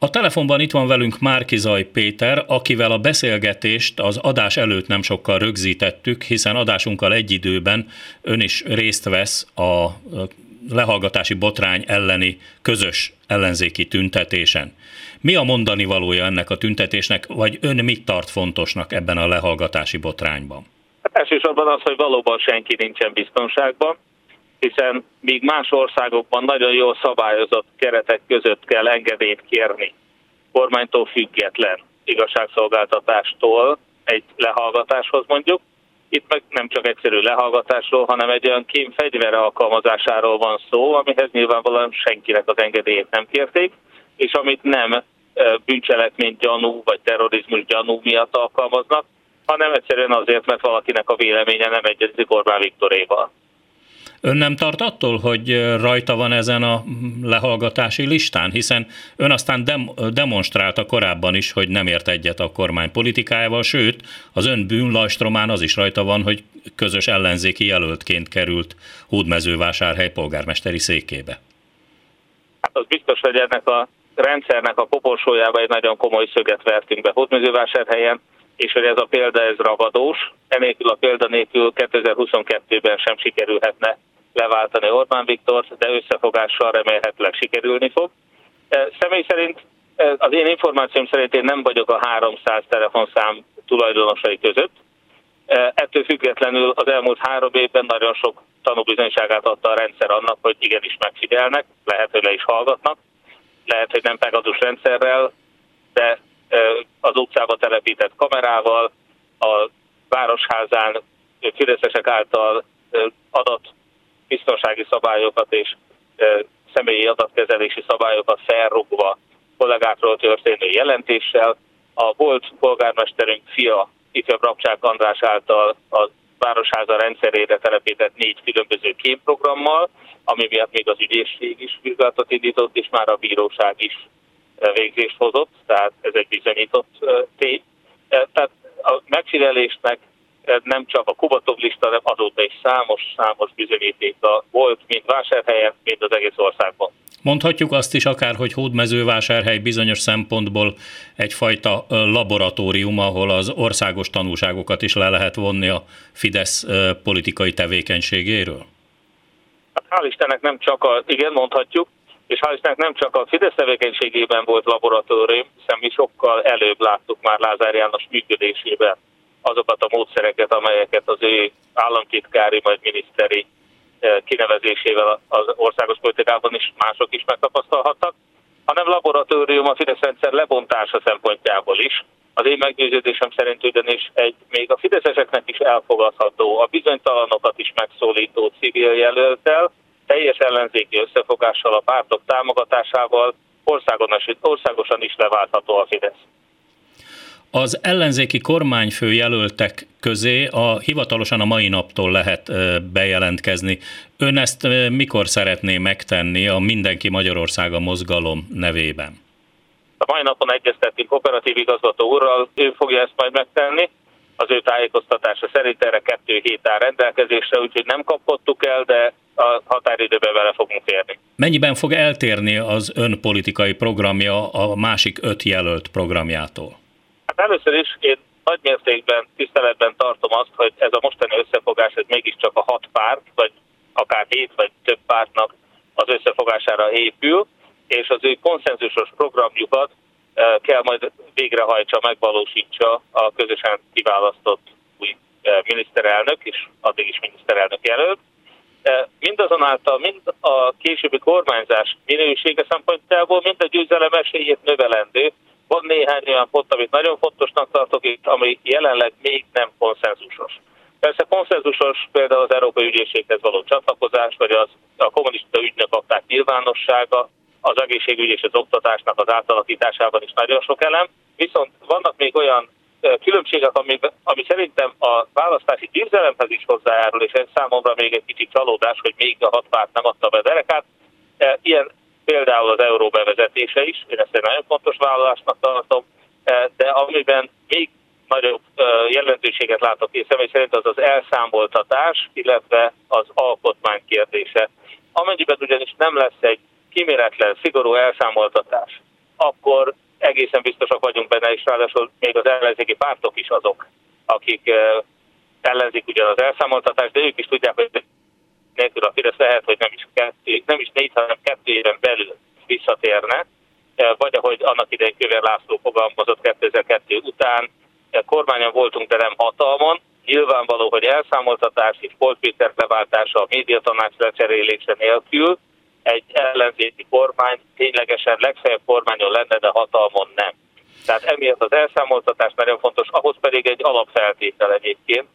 A telefonban itt van velünk Márkizaj Péter, akivel a beszélgetést az adás előtt nem sokkal rögzítettük, hiszen adásunkkal egy időben ön is részt vesz a lehallgatási botrány elleni közös ellenzéki tüntetésen. Mi a mondani valója ennek a tüntetésnek, vagy ön mit tart fontosnak ebben a lehallgatási botrányban? Hát elsősorban az, hogy valóban senki nincsen biztonságban, hiszen míg más országokban nagyon jól szabályozott keretek között kell engedélyt kérni kormánytól független igazságszolgáltatástól egy lehallgatáshoz mondjuk, itt meg nem csak egyszerű lehallgatásról, hanem egy olyan kém fegyvere alkalmazásáról van szó, amihez nyilvánvalóan senkinek az engedélyét nem kérték, és amit nem bűncselekmény gyanú vagy terrorizmus gyanú miatt alkalmaznak, hanem egyszerűen azért, mert valakinek a véleménye nem egyezik Orbán Viktoréval. Ön nem tart attól, hogy rajta van ezen a lehallgatási listán, hiszen ön aztán dem- demonstrálta korábban is, hogy nem ért egyet a kormány politikájával, sőt, az ön bűnlajstromán az is rajta van, hogy közös ellenzéki jelöltként került Hódmezővásárhely polgármesteri székébe. Hát az biztos, hogy ennek a rendszernek a koporsójába egy nagyon komoly szöget vertünk be Hódmezővásárhelyen, és hogy ez a példa ez ragadós, enélkül a példa nélkül 2022-ben sem sikerülhetne leváltani Orbán Viktor, de összefogással remélhetőleg sikerülni fog. E, személy szerint, e, az én információm szerint én nem vagyok a 300 telefonszám tulajdonosai között. E, ettől függetlenül az elmúlt három évben nagyon sok tanúbizonyságát adta a rendszer annak, hogy igenis megfigyelnek, lehet, hogy le is hallgatnak, lehet, hogy nem Pegasus rendszerrel, de az utcába telepített kamerával, a városházán fideszesek által adott biztonsági szabályokat és személyi adatkezelési szabályokat felrugva kollégákról történő jelentéssel. A volt polgármesterünk fia, ifjabb Rabcsák András által a Városháza rendszerére telepített négy különböző kémprogrammal, ami miatt még az ügyészség is vizsgálatot indított, és már a bíróság is végzést hozott, tehát ez egy bizonyított tény. Tehát a megfigyelésnek nem csak a Kubatov lista, hanem azóta is számos-számos bizonyítéka volt, mind vásárhelyen, mind az egész országban. Mondhatjuk azt is akár, hogy Hódmezővásárhely bizonyos szempontból egyfajta laboratórium, ahol az országos tanúságokat is le lehet vonni a Fidesz politikai tevékenységéről? Hát hál' Istennek nem csak a, igen, mondhatjuk, és hál' Istennek nem csak a Fidesz tevékenységében volt laboratórium, hiszen mi sokkal előbb láttuk már Lázár János működésében azokat a módszereket, amelyeket az ő államtitkári vagy miniszteri eh, kinevezésével az országos politikában is mások is megtapasztalhattak, hanem laboratórium a Fidesz rendszer lebontása szempontjából is. Az én meggyőződésem szerint ugyanis egy még a fideszeseknek is elfogadható, a bizonytalanokat is megszólító civil jelöltel, teljes ellenzéki összefogással, a pártok támogatásával országosan is leváltható a Fidesz. Az ellenzéki kormányfő jelöltek közé a hivatalosan a mai naptól lehet bejelentkezni. Ön ezt mikor szeretné megtenni a Mindenki Magyarországa mozgalom nevében? A mai napon egyeztettünk operatív igazgató úrral, ő fogja ezt majd megtenni. Az ő tájékoztatása szerint erre kettő hét áll rendelkezésre, úgyhogy nem kapottuk el, de a határidőben vele fogunk érni. Mennyiben fog eltérni az ön politikai programja a másik öt jelölt programjától? Hát először is én nagy mértékben, tiszteletben tartom azt, hogy ez a mostani összefogás, ez mégiscsak a hat párt, vagy akár hét vagy több pártnak az összefogására épül, és az ő konszenzusos programjukat eh, kell majd végrehajtsa, megvalósítsa a közösen kiválasztott új eh, miniszterelnök, és addig is miniszterelnök jelölt. Mindazonáltal mind a későbbi kormányzás minősége szempontjából, mind a győzelem esélyét növelendő, van néhány olyan pont, amit nagyon fontosnak tartok, és ami jelenleg még nem konszenzusos. Persze konszenzusos például az Európai Ügyészséghez való csatlakozás, vagy az, a kommunista ügynek akták nyilvánossága, az egészségügy és az oktatásnak az átalakításában is nagyon sok elem, viszont vannak még olyan különbségek, ami, ami szerintem a választási győzelemhez is hozzájárul, és ez számomra még egy kicsit csalódás, hogy még a hat párt nem adta be derekát. Ilyen például az euró bevezetése is, én ezt egy nagyon fontos vállalásnak tartom, de amiben még nagyobb jelentőséget látok én személy szerint az az elszámoltatás, illetve az alkotmány kérdése. Amennyiben ugyanis nem lesz egy kiméretlen, szigorú elszámoltatás, akkor egészen biztosak vagyunk benne, és ráadásul még az ellenzéki pártok is azok, akik ellenzik ugyan az elszámoltatást, de ők is tudják, hogy nélkül a Fidesz lehet, hogy nem is, kettő, nem is négy, hanem kettő éven belül visszatérne, vagy ahogy annak idején Kövér László fogalmazott 2002 után, kormányon voltunk, de nem hatalmon, nyilvánvaló, hogy elszámoltatás és Polt Péter leváltása a médiatanács lecserélése nélkül egy ellenzéki kormány ténylegesen legfeljebb kormányon lenne, de hatalmon nem. Tehát emiatt az elszámoltatás nagyon fontos, ahhoz pedig egy alapfeltétel egyébként,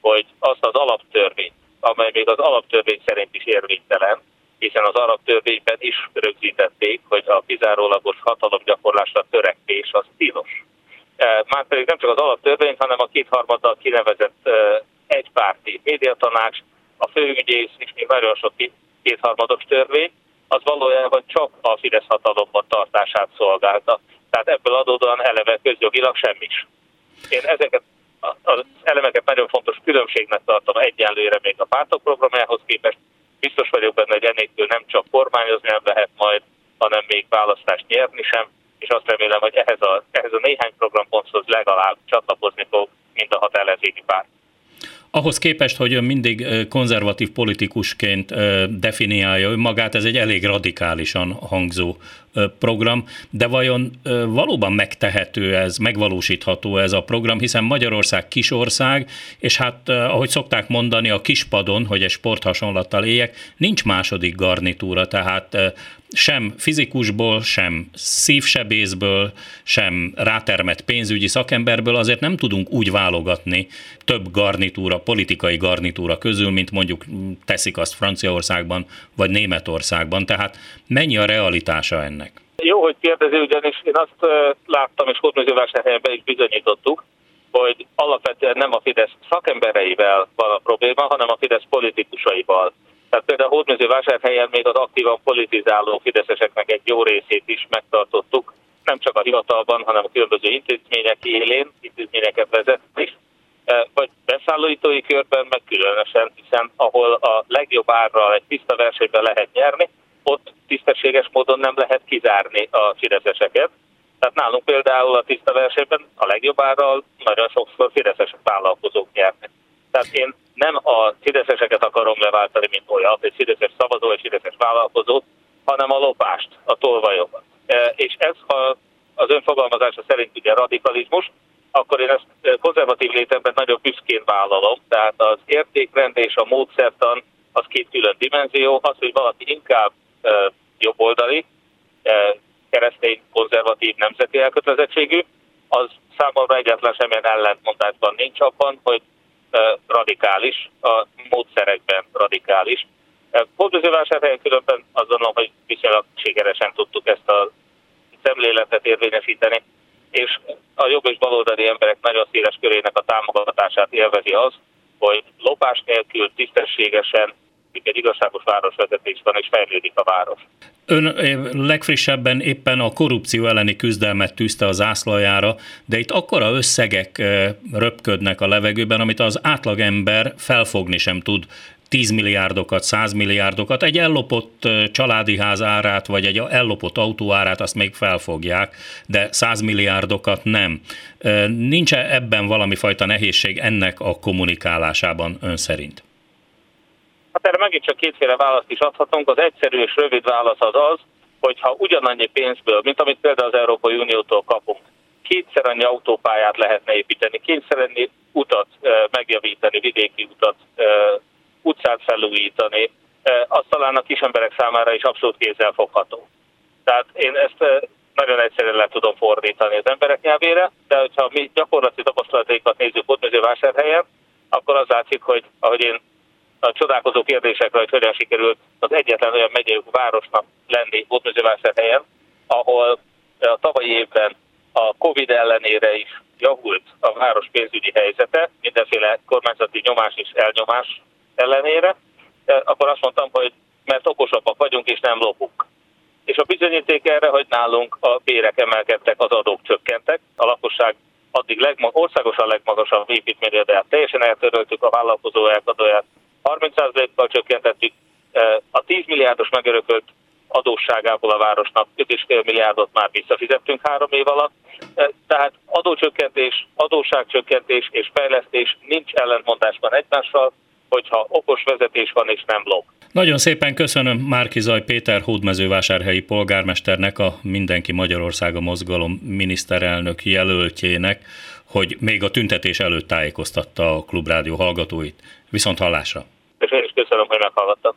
hogy azt az alaptörvényt, amely még az alaptörvény szerint is érvénytelen, hiszen az alaptörvényben is rögzítették, hogy a kizárólagos hatalomgyakorlásra törekvés az tilos. E, már pedig nem csak az alaptörvény, hanem a kétharmaddal kinevezett e, egypárti médiatanács, a főügyész és még nagyon sok kétharmados törvény, az valójában csak a Fidesz hatalomban tartását szolgálta. Tehát ebből adódóan eleve közjogilag semmis. Én ezeket az elemeket nagyon fontos különbségnek tartom egyenlőre még a pártok programjához képest. Biztos vagyok benne, hogy ennél nem csak kormányozni nem lehet majd, hanem még választást nyerni sem, és azt remélem, hogy ehhez a, ehhez a néhány programponthoz legalább csatlakozni fog mind a hat ellenzéki párt. Ahhoz képest, hogy ön mindig konzervatív politikusként definiálja önmagát, ez egy elég radikálisan hangzó program, de vajon valóban megtehető ez, megvalósítható ez a program, hiszen Magyarország kisország, és hát ahogy szokták mondani a kispadon, hogy egy sporthasonlattal éljek, nincs második garnitúra, tehát sem fizikusból, sem szívsebészből, sem rátermett pénzügyi szakemberből azért nem tudunk úgy válogatni több garnitúra, politikai garnitúra közül, mint mondjuk teszik azt Franciaországban vagy Németországban. Tehát mennyi a realitása ennek? Jó, hogy kérdezi, ugyanis én azt láttam, és Hódmezővásárhelyen be is bizonyítottuk, hogy alapvetően nem a Fidesz szakembereivel van a probléma, hanem a Fidesz politikusaival. Tehát például Hódmezővásárhelyen még az aktívan politizáló fideszeseknek egy jó részét is megtartottuk, nem csak a hivatalban, hanem a különböző intézmények élén, intézményeket vezetni, vagy beszállítói körben, meg különösen, hiszen ahol a legjobb árral egy tiszta versenyben lehet nyerni, ott tisztességes módon nem lehet kizárni a fideszeseket. Tehát nálunk például a tiszta versenyben a legjobb árral nagyon sokszor fideszes vállalkozók nyernek. Tehát én nem a fideszeseket akarom leváltani, mint olyan, egy fideszes szavazó, egy fideszes vállalkozó, hanem a lopást, a tolvajokat. E, és ez, ha az önfogalmazása szerint ugye radikalizmus, akkor én ezt e, konzervatív létemben nagyon büszkén vállalom. Tehát az értékrend és a módszertan az két külön dimenzió. Az, hogy valaki inkább jobboldali, keresztény, konzervatív, nemzeti elkötelezettségű, az számomra egyetlen semmilyen ellentmondásban nincs abban, hogy radikális, a módszerekben radikális. Hódmezővásárhelyen különben azt gondolom, hogy viszonylag sikeresen tudtuk ezt a szemléletet érvényesíteni, és a jobb és baloldali emberek nagyon széles körének a támogatását élvezi az, hogy lopás nélkül tisztességesen egy igazságos városvezetés van, és fejlődik a város. Ön legfrissebben éppen a korrupció elleni küzdelmet tűzte az zászlajára, de itt akkora összegek röpködnek a levegőben, amit az átlagember felfogni sem tud 10 milliárdokat, 100 milliárdokat, egy ellopott családi ház árát, vagy egy ellopott autó árát azt még felfogják, de 100 milliárdokat nem. Nincs -e ebben valami fajta nehézség ennek a kommunikálásában ön szerint? Hát erre megint csak kétféle választ is adhatunk. Az egyszerű és rövid válasz az az, hogy ha ugyanannyi pénzből, mint amit például az Európai Uniótól kapunk, kétszer annyi autópályát lehetne építeni, kétszer annyi utat megjavítani, vidéki utat, utcát felújítani, az talán a kis emberek számára is abszolút kézzel fogható. Tehát én ezt nagyon egyszerűen le tudom fordítani az emberek nyelvére, de hogyha mi gyakorlati tapasztalataikat nézzük ott vásárhelyen, akkor az látszik, hogy ahogy én a csodálkozó kérdésekre, hogy hogyan sikerült az egyetlen olyan megyei városnak lenni helyen, ahol a tavalyi évben a Covid ellenére is javult a város pénzügyi helyzete, mindenféle kormányzati nyomás és elnyomás ellenére, akkor azt mondtam, hogy mert okosabbak vagyunk és nem lopunk. És a bizonyíték erre, hogy nálunk a bérek emelkedtek, az adók csökkentek, a lakosság addig legma- országosan legmagasabb építményedőját teljesen eltöröltük, a vállalkozó elkadóját 30%-kal csökkentettük, a 10 milliárdos megörökölt adós adósságából a városnak 5,5 milliárdot már visszafizettünk három év alatt. Tehát adócsökkentés, adósságcsökkentés és fejlesztés nincs ellentmondásban egymással, hogyha okos vezetés van és nem lop. Nagyon szépen köszönöm Márkizaj Péter hódmezővásárhelyi polgármesternek, a Mindenki Magyarországa mozgalom miniszterelnök jelöltjének, hogy még a tüntetés előtt tájékoztatta a Klubrádió hallgatóit. Viszont hallásra! És én is köszönöm, hogy meghallgattak.